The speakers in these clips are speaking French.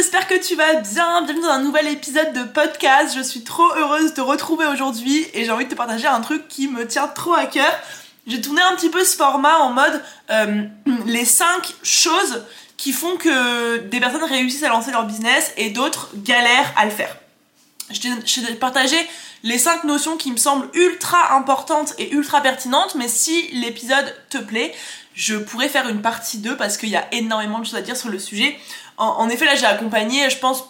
j'espère que tu vas bien. Bienvenue dans un nouvel épisode de podcast. Je suis trop heureuse de te retrouver aujourd'hui et j'ai envie de te partager un truc qui me tient trop à cœur. J'ai tourné un petit peu ce format en mode euh, les 5 choses qui font que des personnes réussissent à lancer leur business et d'autres galèrent à le faire. Je t'ai partagé les 5 notions qui me semblent ultra importantes et ultra pertinentes, mais si l'épisode te plaît, je pourrais faire une partie 2 parce qu'il y a énormément de choses à dire sur le sujet. En, effet, là, j'ai accompagné, je pense,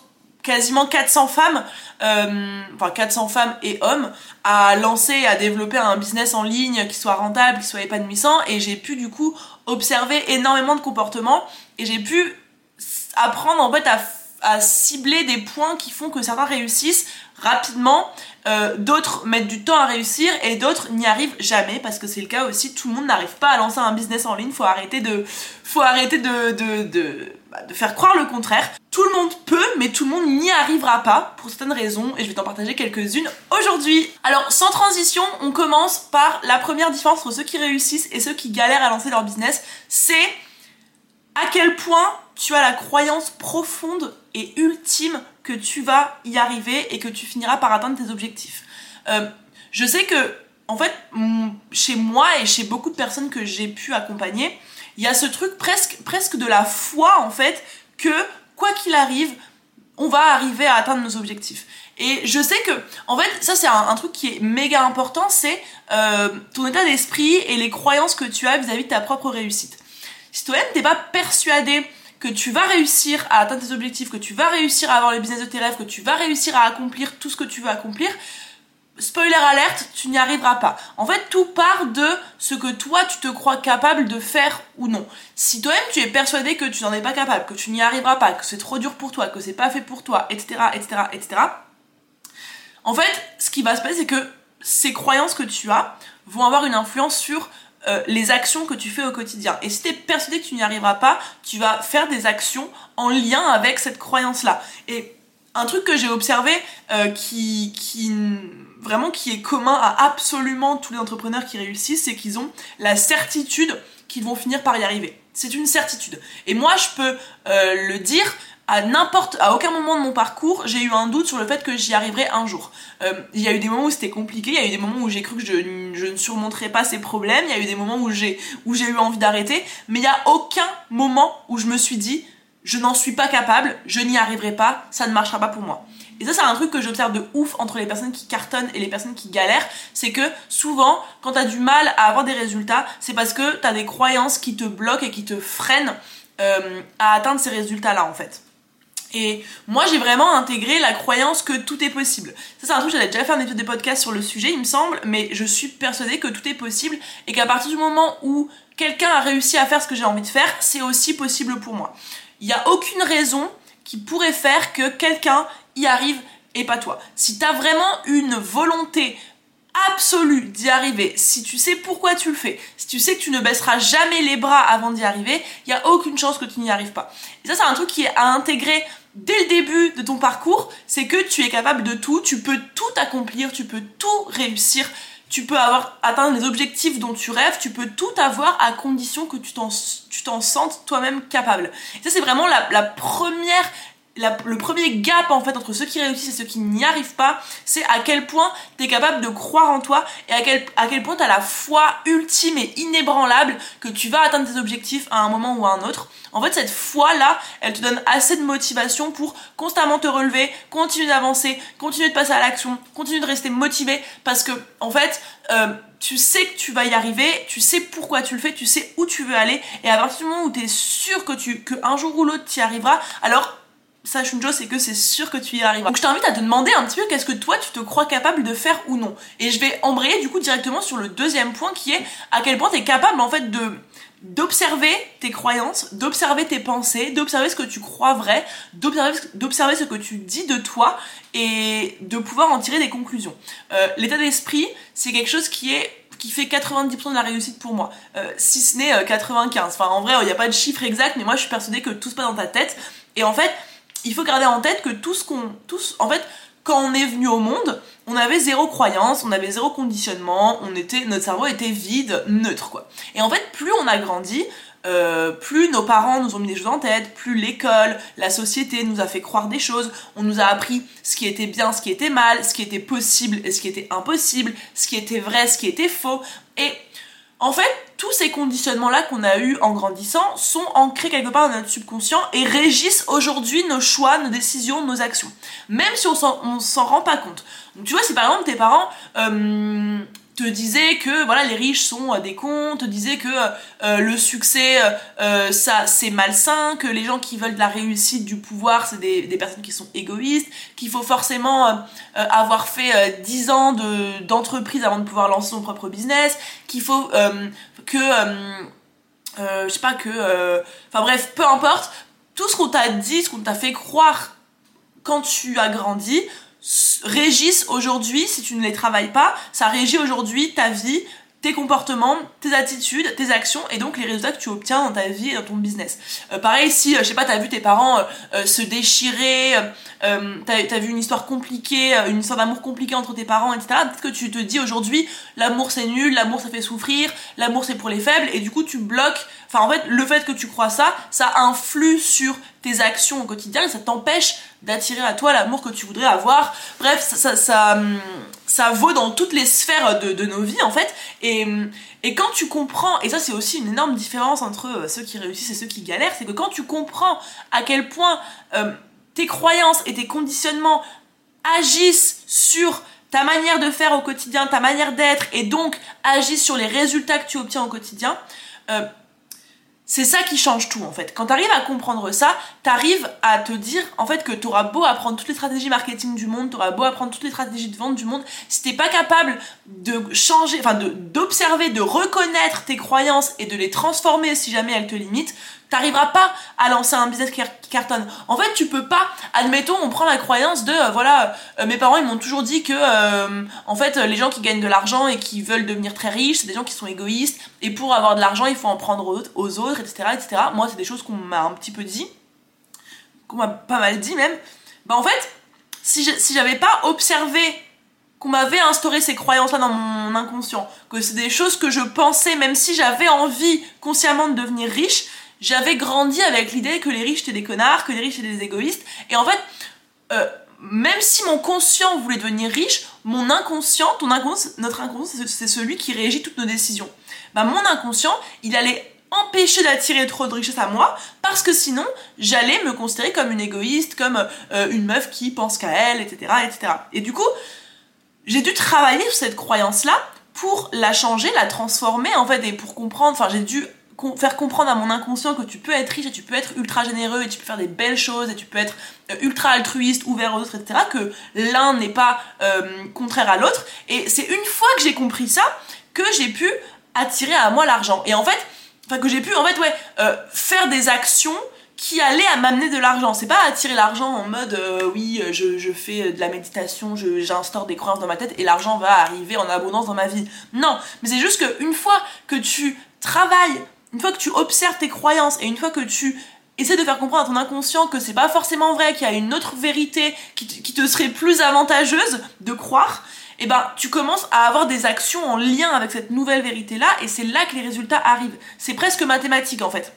quasiment 400 femmes, euh, enfin 400 femmes et hommes, à lancer, à développer un business en ligne qui soit rentable, qui soit épanouissant, et j'ai pu du coup observer énormément de comportements, et j'ai pu apprendre en fait à, à cibler des points qui font que certains réussissent rapidement, euh, d'autres mettent du temps à réussir et d'autres n'y arrivent jamais parce que c'est le cas aussi. Tout le monde n'arrive pas à lancer un business en ligne. Faut arrêter de, faut arrêter de, de, de, bah, de faire croire le contraire. Tout le monde peut, mais tout le monde n'y arrivera pas pour certaines raisons et je vais t'en partager quelques-unes aujourd'hui. Alors sans transition, on commence par la première différence entre ceux qui réussissent et ceux qui galèrent à lancer leur business. C'est à quel point tu as la croyance profonde et ultime tu vas y arriver et que tu finiras par atteindre tes objectifs. Euh, je sais que, en fait, chez moi et chez beaucoup de personnes que j'ai pu accompagner, il y a ce truc presque, presque de la foi, en fait, que quoi qu'il arrive, on va arriver à atteindre nos objectifs. Et je sais que, en fait, ça c'est un, truc qui est méga important, c'est euh, ton état d'esprit et les croyances que tu as vis-à-vis de ta propre réussite. Si toi-même t'es pas persuadé que tu vas réussir à atteindre tes objectifs, que tu vas réussir à avoir le business de tes rêves, que tu vas réussir à accomplir tout ce que tu veux accomplir, spoiler alerte, tu n'y arriveras pas. En fait, tout part de ce que toi tu te crois capable de faire ou non. Si toi-même tu es persuadé que tu n'en es pas capable, que tu n'y arriveras pas, que c'est trop dur pour toi, que c'est pas fait pour toi, etc., etc., etc., en fait, ce qui va se passer, c'est que ces croyances que tu as vont avoir une influence sur euh, les actions que tu fais au quotidien. Et si tu es persuadé que tu n'y arriveras pas, tu vas faire des actions en lien avec cette croyance-là. Et un truc que j'ai observé euh, qui, qui vraiment qui est commun à absolument tous les entrepreneurs qui réussissent, c'est qu'ils ont la certitude qu'ils vont finir par y arriver. C'est une certitude. Et moi, je peux euh, le dire, à n'importe, à aucun moment de mon parcours, j'ai eu un doute sur le fait que j'y arriverais un jour. Euh, il y a eu des moments où c'était compliqué, il y a eu des moments où j'ai cru que je, ne surmonterais pas ces problèmes, il y a eu des moments où j'ai, où j'ai eu envie d'arrêter, mais il n'y a aucun moment où je me suis dit, je n'en suis pas capable, je n'y arriverai pas, ça ne marchera pas pour moi. Et ça, c'est un truc que j'observe de ouf entre les personnes qui cartonnent et les personnes qui galèrent. C'est que souvent, quand t'as du mal à avoir des résultats, c'est parce que t'as des croyances qui te bloquent et qui te freinent euh, à atteindre ces résultats-là, en fait. Et moi, j'ai vraiment intégré la croyance que tout est possible. Ça, c'est un truc, j'avais déjà fait un épisode de podcast sur le sujet, il me semble, mais je suis persuadée que tout est possible et qu'à partir du moment où quelqu'un a réussi à faire ce que j'ai envie de faire, c'est aussi possible pour moi. Il n'y a aucune raison qui pourrait faire que quelqu'un y arrive et pas toi. Si t'as vraiment une volonté absolue d'y arriver, si tu sais pourquoi tu le fais, si tu sais que tu ne baisseras jamais les bras avant d'y arriver, il n'y a aucune chance que tu n'y arrives pas. Et ça, c'est un truc qui est à intégrer dès le début de ton parcours, c'est que tu es capable de tout, tu peux tout accomplir, tu peux tout réussir, tu peux avoir atteindre les objectifs dont tu rêves, tu peux tout avoir à condition que tu t'en sentes toi-même capable. Et ça c'est vraiment la première le premier gap en fait entre ceux qui réussissent et ceux qui n'y arrivent pas, c'est à quel point tu es capable de croire en toi et à quel, à quel point tu as la foi ultime et inébranlable que tu vas atteindre tes objectifs à un moment ou à un autre. En fait, cette foi-là, elle te donne assez de motivation pour constamment te relever, continuer d'avancer, continuer de passer à l'action, continuer de rester motivé parce que, en fait, euh, tu sais que tu vas y arriver, tu sais pourquoi tu le fais, tu sais où tu veux aller et à partir du moment où tu es sûr que tu que un jour ou l'autre tu y arriveras, alors une chose, c'est que c'est sûr que tu y arriveras. Donc je t'invite à te demander un petit peu qu'est-ce que toi tu te crois capable de faire ou non. Et je vais embrayer du coup directement sur le deuxième point qui est à quel point tu es capable en fait de d'observer tes croyances, d'observer tes pensées, d'observer ce que tu crois vrai, d'observer ce que tu dis de toi et de pouvoir en tirer des conclusions. Euh, l'état d'esprit, c'est quelque chose qui est qui fait 90% de la réussite pour moi, euh, si ce n'est 95. Euh, enfin en vrai, il n'y a pas de chiffre exact, mais moi je suis persuadée que tout se passe dans ta tête. Et en fait, il faut garder en tête que tout ce qu'on. En fait, quand on est venu au monde, on avait zéro croyance, on avait zéro conditionnement, on était, notre cerveau était vide, neutre quoi. Et en fait, plus on a grandi, euh, plus nos parents nous ont mis des choses en tête, plus l'école, la société nous a fait croire des choses, on nous a appris ce qui était bien, ce qui était mal, ce qui était possible et ce qui était impossible, ce qui était vrai, ce qui était faux. Et en fait, tous ces conditionnements-là qu'on a eus en grandissant sont ancrés quelque part dans notre subconscient et régissent aujourd'hui nos choix, nos décisions, nos actions. Même si on s'en rend pas compte. Donc tu vois, si par exemple tes parents euh, te disaient que voilà les riches sont euh, des cons, te disaient que euh, le succès ça c'est malsain, que les gens qui veulent de la réussite, du pouvoir, c'est des, des, personnes qui sont égoïstes, qu'il faut forcément avoir fait 10 ans d'entreprise avant de pouvoir lancer son propre business, qu'il faut que je sais pas que enfin bref, peu importe, tout ce qu'on t'a dit, ce qu'on t'a fait croire quand tu as grandi, régissent aujourd'hui, si tu ne les travailles pas, ça régit aujourd'hui ta vie, tes comportements, tes attitudes, tes actions et donc les résultats que tu obtiens dans ta vie et dans ton business. Euh, pareil, si, euh, je sais pas, t'as vu tes parents euh, se déchirer, t'as as vu une histoire compliquée, une histoire d'amour compliquée entre tes parents, etc. Peut-être que tu te dis aujourd'hui, l'amour c'est nul, l'amour ça fait souffrir, l'amour c'est pour les faibles et du coup tu bloques. Enfin en fait, le fait que tu crois ça, ça influe sur tes actions au quotidien et ça t'empêche d'attirer à toi l'amour que tu voudrais avoir. Bref, ça, ça, ça, vaut dans toutes les sphères de, de, nos vies en fait. Et, et quand tu comprends, et ça c'est aussi une énorme différence entre euh, ceux qui réussissent et ceux qui galèrent, c'est que quand tu comprends à quel point euh, tes croyances et tes conditionnements agissent sur ta manière de faire au quotidien, ta manière d'être, et donc agissent sur les résultats que tu obtiens au quotidien, euh, c'est ça qui change tout en fait. Quand tu arrives à comprendre ça, tu arrives à te dire en fait que tu auras beau apprendre toutes les stratégies marketing du monde, tu auras beau apprendre toutes les stratégies de vente du monde, si t'es pas capable de changer, enfin d'observer, de reconnaître tes croyances et de les transformer si jamais elles te limitent, t'arriveras pas à lancer un business qui cartonne. En fait, tu peux pas, admettons, on prend la croyance de, euh, voilà, euh, mes parents, ils m'ont toujours dit que, euh, en fait, les gens qui gagnent de l'argent et qui veulent devenir très riches, c'est des gens qui sont égoïstes, et pour avoir de l'argent, il faut en prendre aux autres, etc., etc. Moi, c'est des choses qu'on m'a un petit peu dit, qu'on m'a pas mal dit même. Bah, en fait, si j'avais pas observé qu'on m'avait instauré ces croyances-là dans mon inconscient, que c'est des choses que je pensais, même si j'avais envie consciemment de devenir riche, j'avais grandi avec l'idée que les riches étaient des connards, que les riches étaient des égoïstes. Et en fait, euh, même si mon conscient voulait devenir riche, mon inconscient, notre inconscient, c'est celui qui régit toutes nos décisions. Bah, mon inconscient, il allait empêcher d'attirer trop de richesse à moi parce que sinon j'allais me considérer comme une égoïste, comme euh, une meuf qui pense qu'à elle, etc., etc. Et du coup, j'ai dû travailler sur cette croyance-là pour la changer, la transformer en fait et pour comprendre. Enfin, j'ai dû faire comprendre à mon inconscient que tu peux être riche et tu peux être ultra généreux et tu peux faire des belles choses et tu peux être euh, ultra altruiste, ouvert aux autres, etc. Que l'un n'est pas euh, contraire à l'autre. Et c'est une fois que j'ai compris ça que j'ai pu attirer à moi l'argent. Et en fait, enfin que j'ai pu en fait ouais euh, faire des actions qui allaient à m'amener de l'argent. C'est pas attirer l'argent en mode oui, je, je, fais de la méditation, j'instaure des croyances dans ma tête et l'argent va arriver en abondance dans ma vie. Non, mais c'est juste qu'une fois que tu travailles une fois que tu observes tes croyances et une fois que tu essaies de faire comprendre à ton inconscient que c'est pas forcément vrai, qu'il y a une autre vérité qui te, serait plus avantageuse de croire, et eh ben tu commences à avoir des actions en lien avec cette nouvelle vérité là et c'est là que les résultats arrivent. C'est presque mathématique en fait.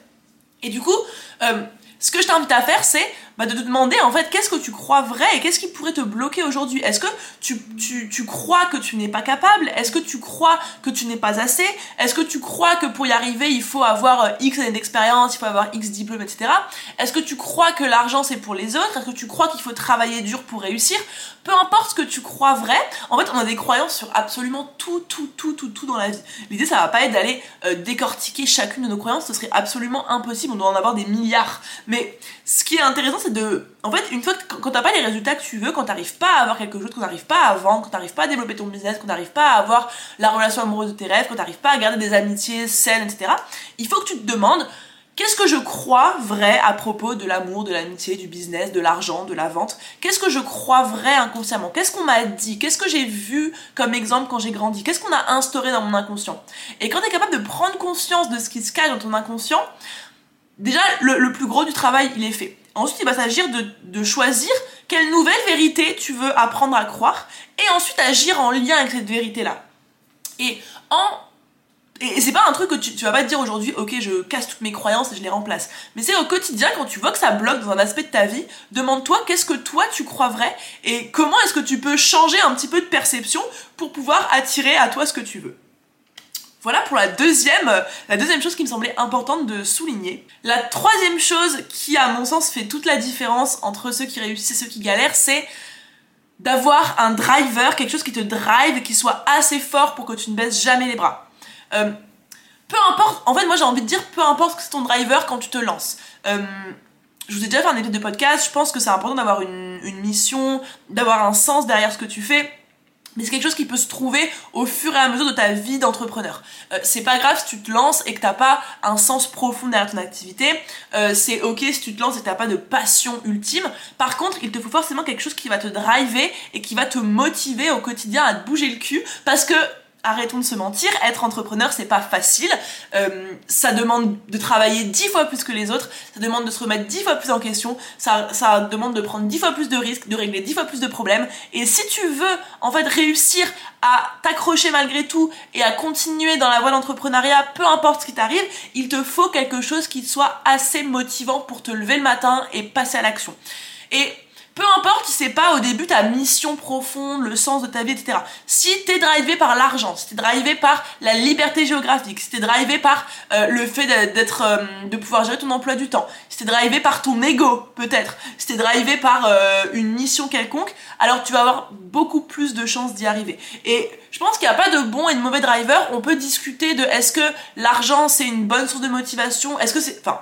Et du coup, euh, ce que je t'invite à faire, c'est bah, de te demander en fait qu'est-ce que tu crois vrai et qu'est-ce qui pourrait te bloquer aujourd'hui? Est-ce que tu, tu, tu, crois que tu n'es pas capable? Est-ce que tu crois que tu n'es pas assez? Est-ce que tu crois que pour y arriver, il faut avoir euh, X années d'expérience, il faut avoir X diplômes, etc. Est-ce que tu crois que l'argent c'est pour les autres? Est-ce que tu crois qu'il faut travailler dur pour réussir? Peu importe ce que tu crois vrai, en fait on a des croyances sur absolument tout, tout, tout, tout, tout dans la vie. L'idée ça va pas être d'aller euh, décortiquer chacune de nos croyances, ce serait absolument impossible, on doit en avoir des milliards. Ce qui est intéressant c'est de. En fait, une fois que quand t'as pas les résultats que tu veux, quand t'arrives pas à avoir quelque chose, quand t'arrives pas à vendre, quand t'arrives pas à développer ton business, quand t'arrives pas à avoir la relation amoureuse de tes rêves, quand t'arrives pas à garder des amitiés saines, etc., il faut que tu te demandes Qu'est-ce que je crois vrai à propos de l'amour, de l'amitié, du business, de l'argent, de la vente? Qu'est-ce que je crois vrai inconsciemment? Qu'est-ce qu'on m'a dit? Qu'est-ce que j'ai vu comme exemple quand j'ai grandi? Qu'est-ce qu'on a instauré dans mon inconscient? Et quand tu es capable de prendre conscience de ce qui se cache dans ton inconscient, déjà le plus gros du travail, il est fait. Ensuite, il va s'agir de, choisir quelle nouvelle vérité tu veux apprendre à croire et ensuite agir en lien avec cette vérité-là. Et en et c'est pas un truc que tu, tu vas pas te dire aujourd'hui, ok, je casse toutes mes croyances et je les remplace. Mais c'est au quotidien, quand tu vois que ça bloque dans un aspect de ta vie, demande-toi qu'est-ce que toi tu crois vrai et comment est-ce que tu peux changer un petit peu de perception pour pouvoir attirer à toi ce que tu veux. Voilà pour la deuxième, la deuxième chose qui me semblait importante de souligner. La troisième chose qui, à mon sens, fait toute la différence entre ceux qui réussissent et ceux qui galèrent, c'est d'avoir un driver, quelque chose qui te drive, qui soit assez fort pour que tu ne baisses jamais les bras. Euh, peu importe, en fait, moi j'ai envie de dire, peu importe que c'est ton driver quand tu te lances. Euh, je vous ai déjà fait un épisode de podcast, je pense que c'est important d'avoir une, une mission, d'avoir un sens derrière ce que tu fais mais c'est quelque chose qui peut se trouver au fur et à mesure de ta vie d'entrepreneur. Euh, c'est pas grave si tu te lances et que t'as pas un sens profond derrière ton activité. Euh, c'est ok si tu te lances et que t'as pas de passion ultime. Par contre, il te faut forcément quelque chose qui va te driver et qui va te motiver au quotidien à te bouger le cul parce que arrêtons de se mentir, être entrepreneur c'est pas facile, euh, ça demande de travailler dix fois plus que les autres, ça demande de se remettre dix fois plus en question, ça, ça demande de prendre dix fois plus de risques, de régler dix fois plus de problèmes, et si tu veux en fait réussir à t'accrocher malgré tout et à continuer dans la voie d'entrepreneuriat, peu importe ce qui t'arrive, il te faut quelque chose qui soit assez motivant pour te lever le matin et passer à l'action. Et peu importe si c'est pas au début ta mission profonde, le sens de ta vie, etc. Si t'es drivé par l'argent, si t'es drivé par la liberté géographique, si t'es drivé par euh, le fait d'être, euh, de pouvoir gérer ton emploi du temps, si t'es drivé par ton ego, peut-être, si t'es drivé par euh, une mission quelconque, alors tu vas avoir beaucoup plus de chances d'y arriver. Et je pense qu'il n'y a pas de bon et de mauvais driver. On peut discuter de est-ce que l'argent c'est une bonne source de motivation, est-ce que c'est, enfin,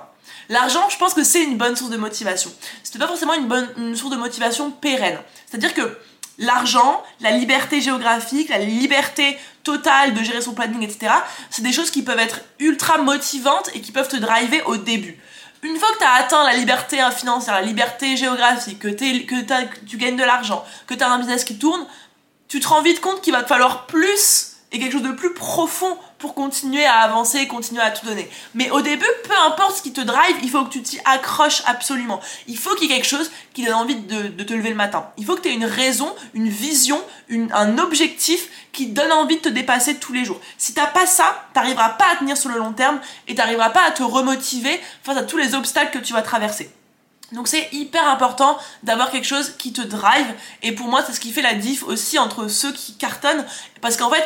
L'argent, je pense que c'est une bonne source de motivation. C'est pas forcément une bonne source de motivation pérenne. C'est-à-dire que l'argent, la liberté géographique, la liberté totale de gérer son planning, etc., c'est des choses qui peuvent être ultra motivantes et qui peuvent te driver au début. Une fois que tu as atteint la liberté financière, la liberté géographique, que, que tu gagnes de l'argent, que tu as un business qui tourne, tu te rends vite compte qu'il va te falloir plus et quelque chose de plus profond pour continuer à avancer et continuer à tout donner. Mais au début, peu importe ce qui te drive, il faut que tu t'y accroches absolument. Il faut qu'il y ait quelque chose qui donne envie de, te lever le matin. Il faut que tu aies une raison, une vision, un objectif qui donne envie de te dépasser tous les jours. Si t'as pas ça, t'arriveras pas à tenir sur le long terme et t'arriveras pas à te remotiver face à tous les obstacles que tu vas traverser. Donc c'est hyper important d'avoir quelque chose qui te drive et pour moi c'est ce qui fait la diff aussi entre ceux qui cartonnent parce qu'en fait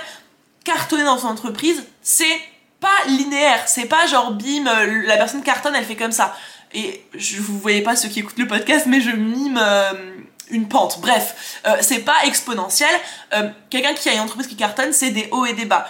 cartonner dans son entreprise, c'est pas linéaire. C'est pas genre bim, euh, la personne cartonne, elle fait comme ça. Et je vous voyez pas ceux qui écoutent le podcast, mais je mime euh, une pente. Bref, euh, c'est pas exponentiel. Quelqu'un qui a une entreprise qui cartonne, c'est des hauts et des bas.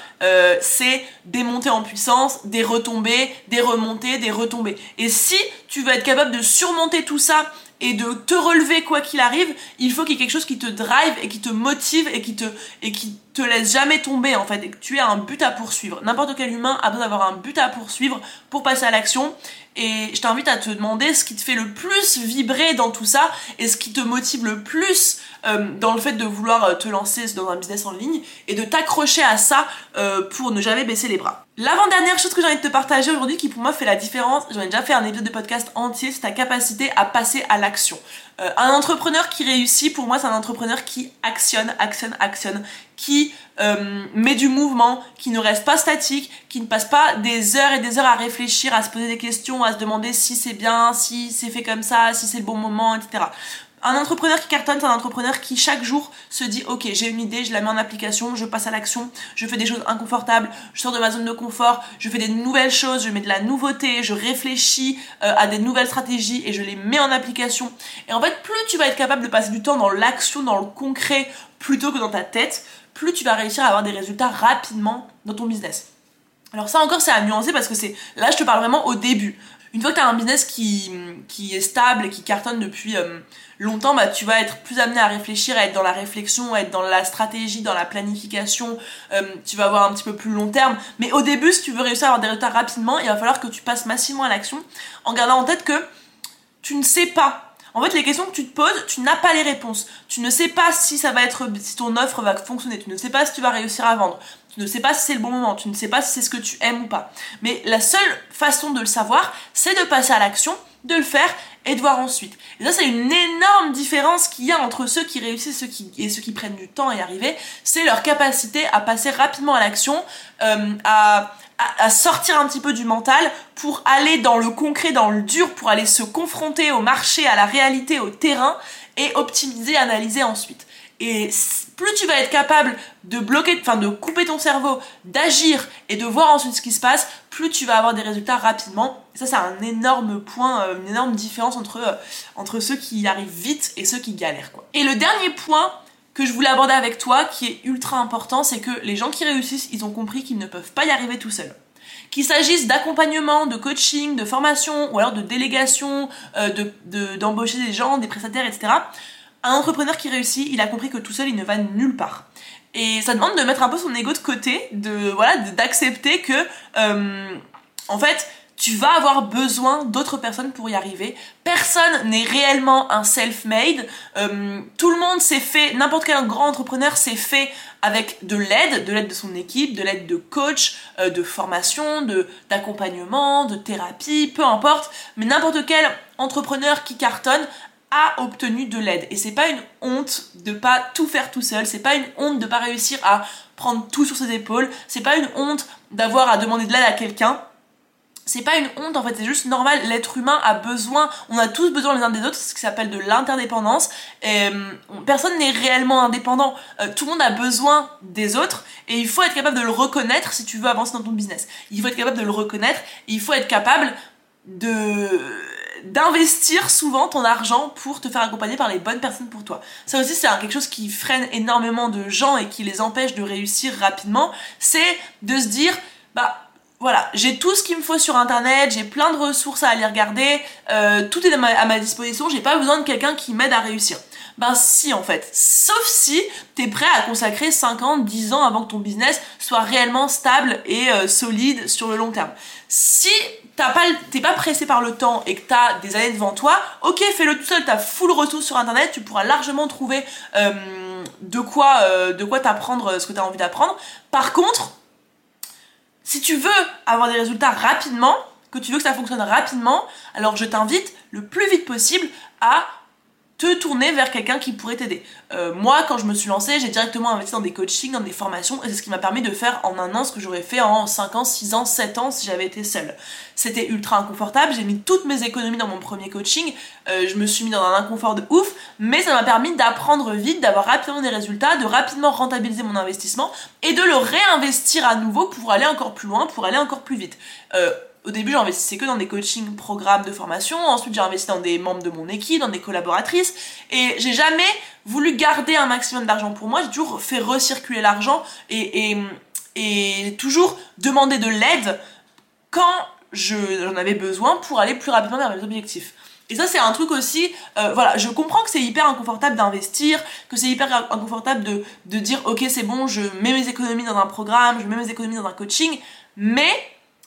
c'est des montées en puissance, des retombées, des remontées, des retombées. Et si tu veux être capable de surmonter tout ça et de te relever quoi qu'il arrive, il faut qu'il y ait quelque chose qui te drive et qui te motive et qui te laisse jamais tomber en fait et que tu aies un but à poursuivre. N'importe quel humain a besoin d'avoir un but à poursuivre pour passer à l'action et je t'invite à te demander ce qui te fait le plus vibrer dans tout ça et ce qui te motive le plus euh, dans le fait de vouloir euh, te lancer dans un business en ligne et de t'accrocher à ça euh, pour ne jamais baisser les bras. L'avant-dernière chose que j'ai envie de te partager aujourd'hui qui pour moi fait la différence, j'en ai déjà fait un épisode de podcast entier, c'est ta capacité à passer à l'action. un entrepreneur qui réussit, pour moi, c'est un entrepreneur qui actionne, actionne, actionne, qui met du mouvement, qui ne reste pas statique, qui ne passe pas des heures et des heures à réfléchir, à se poser des questions, à se demander si c'est bien, si c'est fait comme ça, si c'est le bon moment, etc. Un entrepreneur qui cartonne, c'est un entrepreneur qui chaque jour se dit ok j'ai une idée, je la mets en application, je passe à l'action, je fais des choses inconfortables, je sors de ma zone de confort, je fais des nouvelles choses, je mets de la nouveauté, je réfléchis euh, à des nouvelles stratégies et je les mets en application. Et en fait plus tu vas être capable de passer du temps dans l'action, dans le concret, plutôt que dans ta tête, plus tu vas réussir à avoir des résultats rapidement dans ton business. Alors ça encore c'est à nuancer parce que c'est là je te parle vraiment au début. Une fois que tu un business qui, qui est stable et qui cartonne depuis euh, longtemps, bah, tu vas être plus amené à réfléchir, à être dans la réflexion, à être dans la stratégie, dans la planification, euh, tu vas voir un petit peu plus long terme. Mais au début, si tu veux réussir à avoir des résultats rapidement, il va falloir que tu passes massivement à l'action en gardant en tête que tu ne sais pas en fait, les questions que tu te poses, tu n'as pas les réponses. Tu ne sais pas si ça va être, si ton offre va fonctionner. Tu ne sais pas si tu vas réussir à vendre. Tu ne sais pas si c'est le bon moment. Tu ne sais pas si c'est ce que tu aimes ou pas. Mais la seule façon de le savoir, c'est de passer à l'action, de le faire et de voir ensuite. Et ça, c'est une énorme différence qu'il y a entre ceux qui réussissent ceux qui, et ceux qui prennent du temps à y arriver. C'est leur capacité à passer rapidement à l'action, euh, à à, sortir un petit peu du mental pour aller dans le concret, dans le dur, pour aller se confronter au marché, à la réalité, au terrain et optimiser, analyser ensuite. Et plus tu vas être capable de bloquer, enfin de couper ton cerveau, d'agir et de voir ensuite ce qui se passe, plus tu vas avoir des résultats rapidement. Ça, c'est un énorme point, euh, une énorme différence entre, euh, entre ceux qui arrivent vite et ceux qui galèrent. Et le dernier point que je voulais aborder avec toi, qui est ultra important, c'est que les gens qui réussissent, ils ont compris qu'ils ne peuvent pas y arriver tout seuls. Qu'il s'agisse d'accompagnement, de coaching, de formation, ou alors de délégation, euh, d'embaucher des gens, des prestataires, etc un entrepreneur qui réussit, il a compris que tout seul, il ne va nulle part. Et ça demande de mettre un peu son ego de côté, de voilà, d'accepter que, euh, en fait, tu vas avoir besoin d'autres personnes pour y arriver. Personne n'est réellement un self-made. Euh, tout le monde s'est fait, n'importe quel grand entrepreneur s'est fait avec de l'aide, de l'aide de son équipe, de l'aide de coach, euh, de formation, de d'accompagnement, de thérapie, peu importe. Mais n'importe quel entrepreneur qui cartonne a obtenu de l'aide. Et c'est pas une honte de pas tout faire tout seul, c'est pas une honte de pas réussir à prendre tout sur ses épaules, c'est pas une honte d'avoir à demander de l'aide à quelqu'un. C'est pas une honte en fait, c'est juste normal, l'être humain a besoin, on a tous besoin les uns des autres, c'est ce qui s'appelle de l'interdépendance. Euh, personne n'est réellement indépendant, euh, tout le monde a besoin des autres et il faut être capable de le reconnaître si tu veux avancer dans ton business. Il faut être capable de le reconnaître, et il faut être capable de d'investir souvent ton argent pour te faire accompagner par les bonnes personnes pour toi. Ça aussi c'est quelque chose qui freine énormément de gens et qui les empêche de réussir rapidement, c'est de se dire bah voilà, j'ai tout ce qu'il me faut sur internet, j'ai plein de ressources à aller regarder, euh, tout est à ma, disposition, j'ai pas besoin de quelqu'un qui m'aide à réussir. Ben si en fait, sauf si t'es prêt à consacrer 5 ans, 10 ans avant que ton business soit réellement stable et euh, solide sur le long terme. Si t'as pas, t'es pas pressé par le temps et que t'as des années devant toi, ok fais-le tout seul, t'as full ressources sur internet, tu pourras largement trouver euh, de quoi, de quoi t'apprendre ce que t'as envie d'apprendre. Par contre, si tu veux avoir des résultats rapidement, que tu veux que ça fonctionne rapidement, alors je t'invite le plus vite possible à te tourner vers quelqu'un qui pourrait t'aider. Euh, moi, quand je me suis lancée, j'ai directement investi dans des coachings, dans des formations, et c'est ce qui m'a permis de faire en un an ce que j'aurais fait en 5 ans, 6 ans, 7 ans si j'avais été seule. C'était ultra inconfortable, j'ai mis toutes mes économies dans mon premier coaching, euh, je me suis mis dans un inconfort de ouf, mais ça m'a permis d'apprendre vite, d'avoir rapidement des résultats, de rapidement rentabiliser mon investissement, et de le réinvestir à nouveau pour aller encore plus loin, pour aller encore plus vite. Euh, au début, j'investissais que dans des coaching programmes de formation. Ensuite, j'ai investi dans des membres de mon équipe, dans des collaboratrices. Et j'ai jamais voulu garder un maximum d'argent pour moi. J'ai toujours fait recirculer l'argent et, et, toujours demander de l'aide quand j'en avais besoin pour aller plus rapidement vers mes objectifs. Et ça, c'est un truc aussi, euh, voilà, je comprends que c'est hyper inconfortable d'investir, que c'est hyper inconfortable de, de dire, ok, c'est bon, je mets mes économies dans un programme, je mets mes économies dans un coaching, mais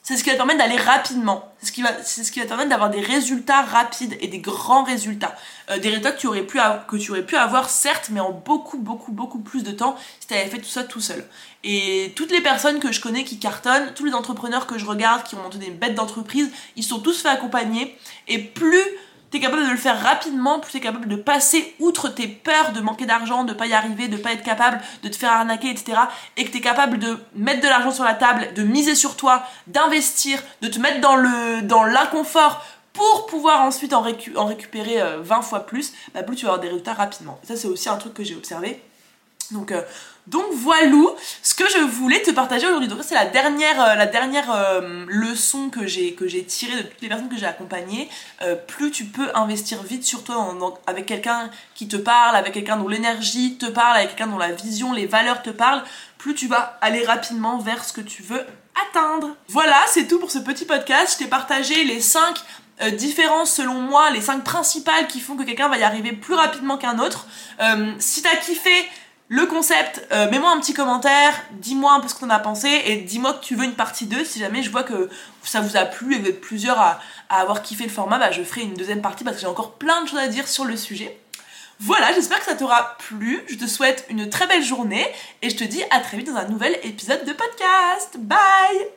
c'est ce qui va te permettre d'aller rapidement. C'est ce qui va, c'est ce qui va te permettre d'avoir des résultats rapides et des grands résultats. Euh, des résultats que tu, aurais pu que tu aurais pu avoir, certes, mais en beaucoup, beaucoup, beaucoup plus de temps si tu avais fait tout ça tout seul. Et toutes les personnes que je connais qui cartonnent, tous les entrepreneurs que je regarde qui ont monté des bêtes d'entreprise, ils sont tous fait accompagner. Et plus t'es capable de le faire rapidement, plus t'es capable de passer outre tes peurs de manquer d'argent, de pas y arriver, de pas être capable de te faire arnaquer, etc. Et que t'es capable de mettre de l'argent sur la table, de miser sur toi, d'investir, de te mettre dans le l'inconfort pour pouvoir ensuite en, en récupérer 20 euh, fois plus, bah plus tu vas avoir des résultats rapidement. ça c'est aussi un truc que j'ai observé. Donc euh, donc voilà ce que je voulais te partager aujourd'hui. Donc c'est la dernière, euh, euh, leçon que j'ai que j'ai tirée de toutes les personnes que j'ai accompagnées. Euh, plus tu peux investir vite sur toi avec quelqu'un qui te parle, avec quelqu'un dont l'énergie te parle, avec quelqu'un dont la vision, les valeurs te parlent, plus tu vas aller rapidement vers ce que tu veux atteindre. Voilà, c'est tout pour ce petit podcast. Je t'ai partagé les 5 différences selon moi, les 5 principales qui font que quelqu'un va y arriver plus rapidement qu'un autre. si t'as kiffé, le concept, euh, mets-moi un petit commentaire, dis-moi un peu ce que t'en as pensé et dis-moi que tu veux une partie 2. Si jamais je vois que ça vous a plu et que vous êtes plusieurs à, avoir kiffé le format, bah, je ferai une deuxième partie parce que j'ai encore plein de choses à dire sur le sujet. Voilà, j'espère que ça t'aura plu. Je te souhaite une très belle journée et je te dis à très vite dans un nouvel épisode de podcast. Bye